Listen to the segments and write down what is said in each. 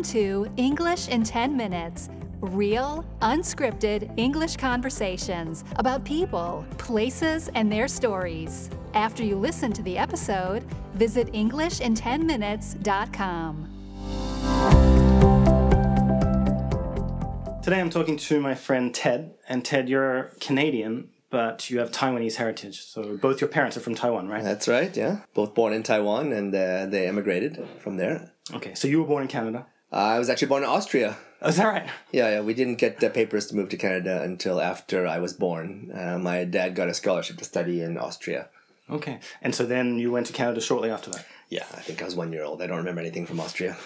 Welcome to English in 10 Minutes real, unscripted English conversations about people, places, and their stories. After you listen to the episode, visit EnglishinTenMinutes.com. Today I'm talking to my friend Ted, and Ted, you're Canadian, but you have Taiwanese heritage. So both your parents are from Taiwan, right? That's right, yeah. Both born in Taiwan and uh, they emigrated from there. Okay, so you were born in Canada. I was actually born in Austria. Oh, is that right? Yeah, yeah. We didn't get the papers to move to Canada until after I was born. Uh, my dad got a scholarship to study in Austria. Okay, and so then you went to Canada shortly after that. Yeah, I think I was one year old. I don't remember anything from Austria.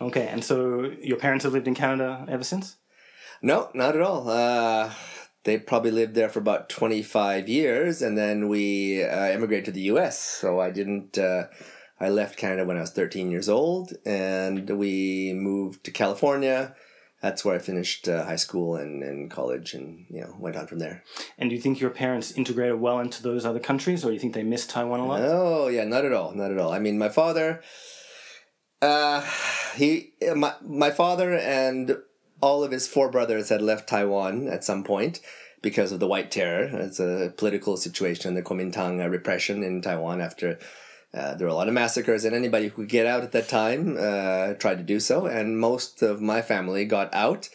Okay, and so your parents have lived in Canada ever since? No, not at all. Uh, they probably lived there for about 25 years, and then we uh, emigrated to the US. So I didn't. Uh, I left Canada when I was 13 years old, and we moved to California. That's where I finished uh, high school and, and college, and you know went on from there. And do you think your parents integrated well into those other countries, or do you think they missed Taiwan a lot? Oh yeah, not at all, not at all. I mean, my father, uh, he, my my father and all of his four brothers had left Taiwan at some point because of the White Terror. It's a political situation, the Kuomintang uh, repression in Taiwan after uh, there were a lot of massacres, and anybody who could get out at that time uh, tried to do so. And most of my family got out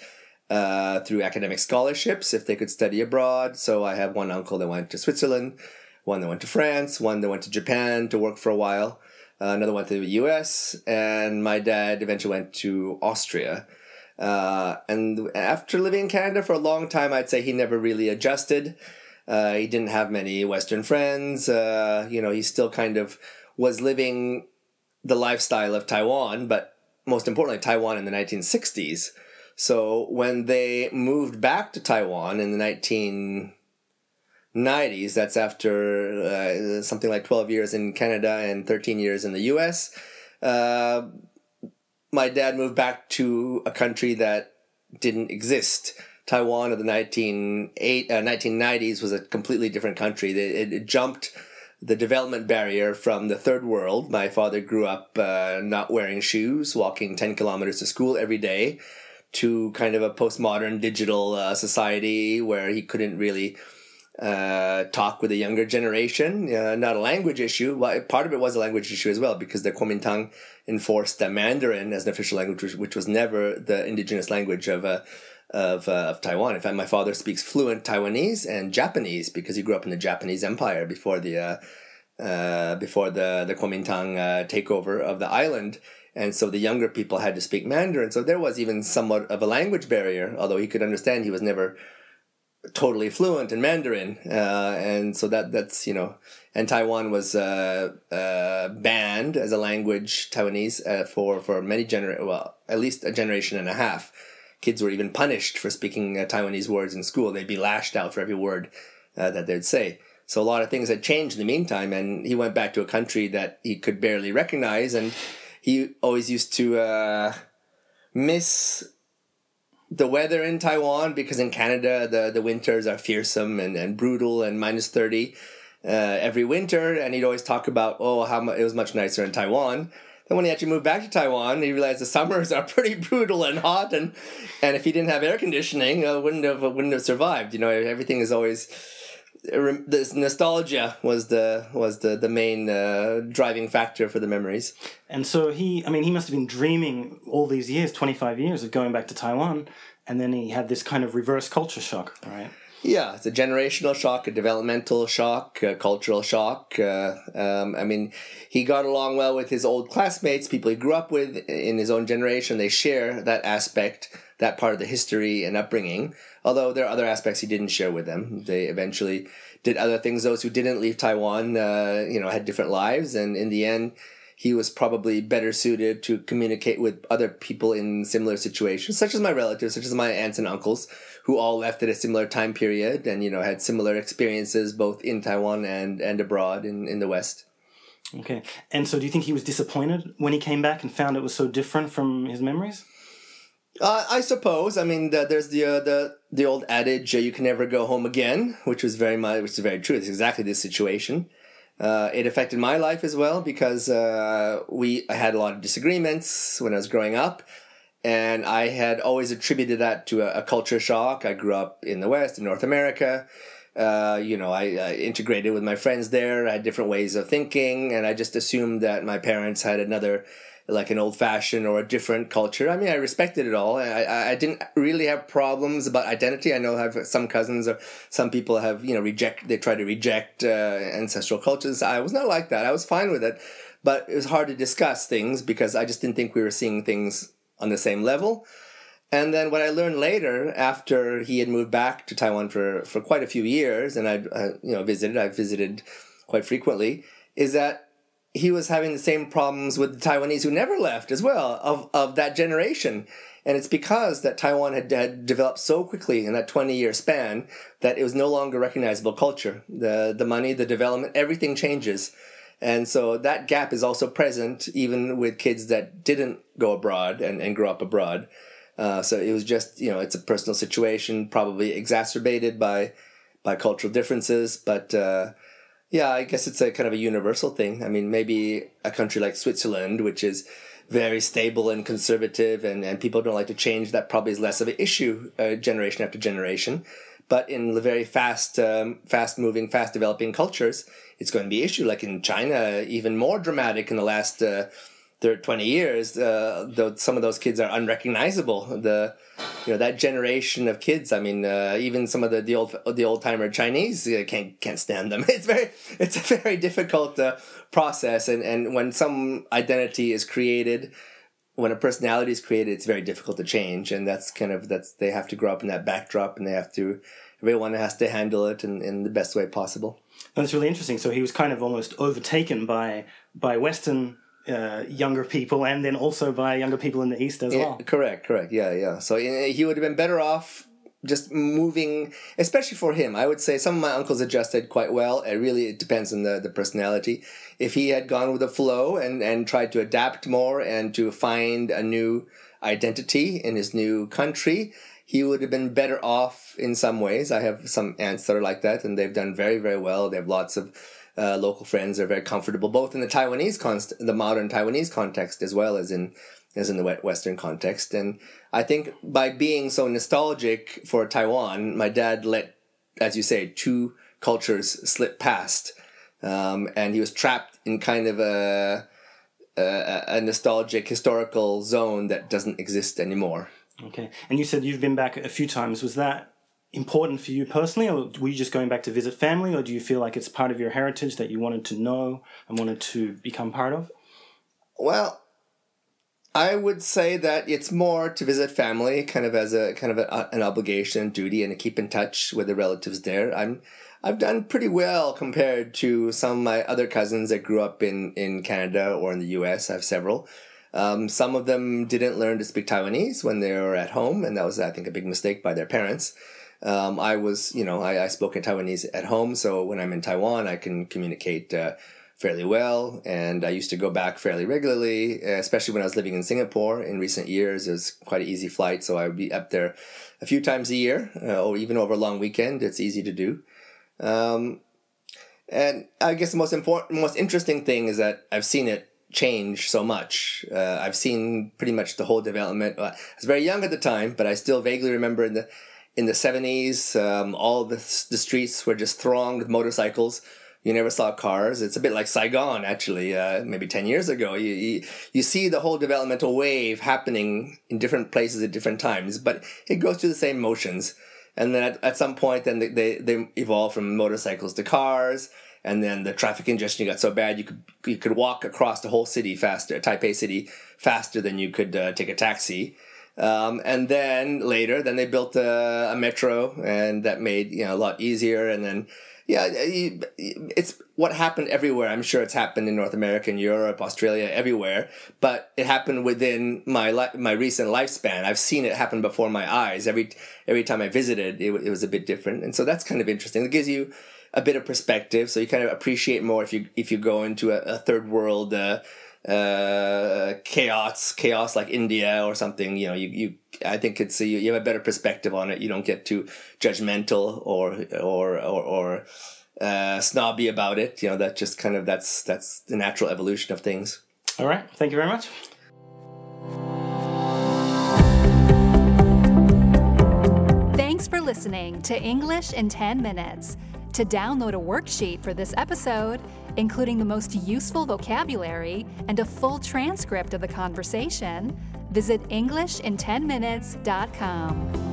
uh, through academic scholarships if they could study abroad. So I have one uncle that went to Switzerland, one that went to France, one that went to Japan to work for a while, uh, another went to the U.S., and my dad eventually went to Austria. Uh, and after living in Canada for a long time, I'd say he never really adjusted. He didn't have many Western friends. you know, he still kind of was living the lifestyle of Taiwan, but most importantly, Taiwan in the 1960s. So when they moved back to Taiwan in the 1990s, that's after uh, something like 12 years in Canada and 13 years in the US, uh, my dad moved back to a country that didn't exist. Taiwan of the 19, eight, uh, 1990s was a completely different country. It, it jumped the development barrier from the third world. My father grew up uh, not wearing shoes, walking 10 kilometers to school every day, to kind of a postmodern digital uh, society where he couldn't really uh, talk with the younger generation. Uh, not a language issue. Well, part of it was a language issue as well because the Kuomintang enforced the Mandarin as an official language, which, was never the indigenous language of uh, of, uh, of Taiwan. In fact, my father speaks fluent Taiwanese and Japanese because he grew up in the Japanese Empire before the uh, uh, before the the Kuomintang uh, takeover of the island. And so the younger people had to speak Mandarin. So there was even somewhat of a language barrier, although he could understand. He was never totally fluent in Mandarin, uh, and so that that's you know, and Taiwan was uh, uh, banned as a language Taiwanese uh, for for many gener well at least a generation and a half kids were even punished for speaking uh, Taiwanese words in school. They'd be lashed out for every word uh, that they'd say. So a lot of things had changed in the meantime, and he went back to a country that he could barely recognize, and he always used to uh, miss the weather in Taiwan because in Canada the, the winters are fearsome and, and brutal and minus 30 uh, every winter, and he'd always talk about, oh, how mu- it was much nicer in Taiwan. Then when he actually moved back to Taiwan, he realized the summers are pretty brutal and hot, and and if he didn't have air conditioning, uh, wouldn't have wouldn't have survived. You know, everything is always this nostalgia was the was the the main uh, driving factor for the memories. And so he, I mean, he must have been dreaming all these years, twenty five years of going back to Taiwan, and then he had this kind of reverse culture shock, right? Yeah, it's a generational shock, a developmental shock, a cultural shock. Uh, um, I mean, he got along well with his old classmates, people he grew up with in his own generation. They share that aspect, that part of the history and upbringing. Although there are other aspects he didn't share with them. They eventually did other things. Those who didn't leave Taiwan, uh, you know, had different lives, and in the end, he was probably better suited to communicate with other people in similar situations, such as my relatives, such as my aunts and uncles, who all left at a similar time period and you know had similar experiences both in Taiwan and and abroad in in the West. Okay, and so do you think he was disappointed when he came back and found it was so different from his memories? Uh, I suppose. I mean, the, there's the uh, the the old adage, uh, "You can never go home again," which was very much, which is very true. It's exactly this situation. Uh, it affected my life as well because uh, we I had a lot of disagreements when I was growing up, and I had always attributed that to a, a culture shock. I grew up in the West, in North America. Uh, you know, I, I, integrated with my friends there. I had different ways of thinking, and I just assumed that my parents had another, like an old fashioned or a different culture. I mean, I respected it all. I, I, didn't really have problems about identity. I know I have some cousins or some people have, you know, reject, they try to reject uh, ancestral cultures. I was not like that. I was fine with it, but it was hard to discuss things because I just didn't think we were seeing things on the same level. And then what I learned later, after he had moved back to Taiwan for, for quite a few years, and I, uh, you know, visited, I visited quite frequently, is that he was having the same problems with the Taiwanese who never left as well of, of that generation. And it's because that Taiwan had, had developed so quickly in that 20 year span that it was no longer recognizable culture. The, the money, the development, everything changes. And so that gap is also present even with kids that didn't go abroad and, and grow up abroad. Uh, so it was just you know it's a personal situation, probably exacerbated by by cultural differences, but. Uh, yeah, I guess it's a kind of a universal thing. I mean, maybe a country like Switzerland, which is very stable and conservative, and, and people don't like to change, that probably is less of an issue uh, generation after generation. But in the very fast, um, fast moving, fast developing cultures, it's going to be an issue. Like in China, even more dramatic in the last uh, 30, 20 years, uh, though some of those kids are unrecognizable. The you know that generation of kids. I mean, uh, even some of the the old the old timer Chinese uh, can't can't stand them. It's very it's a very difficult uh, process, and and when some identity is created. When a personality is created, it's very difficult to change, and that's kind of that's they have to grow up in that backdrop, and they have to everyone has to handle it in, in the best way possible. That's really interesting. So he was kind of almost overtaken by by Western uh, younger people and then also by younger people in the East as yeah, well. Correct, correct. Yeah, yeah. So he would have been better off just moving, especially for him. I would say some of my uncles adjusted quite well. It really it depends on the, the personality. If he had gone with the flow and, and tried to adapt more and to find a new identity in his new country, he would have been better off in some ways. I have some aunts that are like that, and they've done very, very well. They have lots of uh, local friends are very comfortable, both in the Taiwanese const- the modern Taiwanese context as well as in as in the Western context. And I think by being so nostalgic for Taiwan, my dad let, as you say, two cultures slip past, um, and he was trapped in kind of a, a a nostalgic historical zone that doesn't exist anymore. Okay, and you said you've been back a few times. Was that important for you personally, or were you just going back to visit family, or do you feel like it's part of your heritage that you wanted to know and wanted to become part of? Well, I would say that it's more to visit family, kind of as a kind of a, an obligation, duty, and to keep in touch with the relatives there. I'm I've done pretty well compared to some of my other cousins that grew up in in Canada or in the U.S. I have several. Um, some of them didn't learn to speak Taiwanese when they were at home, and that was, I think, a big mistake by their parents. Um, I was, you know, I, I spoke in Taiwanese at home, so when I'm in Taiwan, I can communicate uh, fairly well. And I used to go back fairly regularly, especially when I was living in Singapore. In recent years, it was quite an easy flight, so I would be up there a few times a year, uh, or even over a long weekend. It's easy to do. Um, and I guess the most important, most interesting thing is that I've seen it change so much. Uh, I've seen pretty much the whole development. I was very young at the time, but I still vaguely remember in the in the 70s, um, all the, the streets were just thronged with motorcycles. You never saw cars. It's a bit like Saigon, actually, uh, maybe 10 years ago. You, you, you see the whole developmental wave happening in different places at different times, but it goes through the same motions. And then at, at some point, then they, they, they evolve from motorcycles to cars. And then the traffic congestion got so bad you could you could walk across the whole city faster, Taipei City, faster than you could uh, take a taxi. Um, and then later, then they built a, a, metro, and that made you know a lot easier. And then, yeah, it's what happened everywhere. I'm sure it's happened in North America, and Europe, Australia, everywhere. But it happened within my li- my recent lifespan. I've seen it happen before my eyes. Every every time I visited, it, it was a bit different, and so that's kind of interesting. It gives you a bit of perspective, so you kind of appreciate more if you if you go into a, a third world. Uh, uh, chaos, chaos like India or something, you know, you, you I think it's a, you have a better perspective on it. You don't get too judgmental or or or, or uh, snobby about it. You know, that just kind of that's that's the natural evolution of things. All right, thank you very much. Thanks for listening to English in 10 Minutes. To download a worksheet for this episode, including the most useful vocabulary and a full transcript of the conversation, visit EnglishinTenMinutes.com.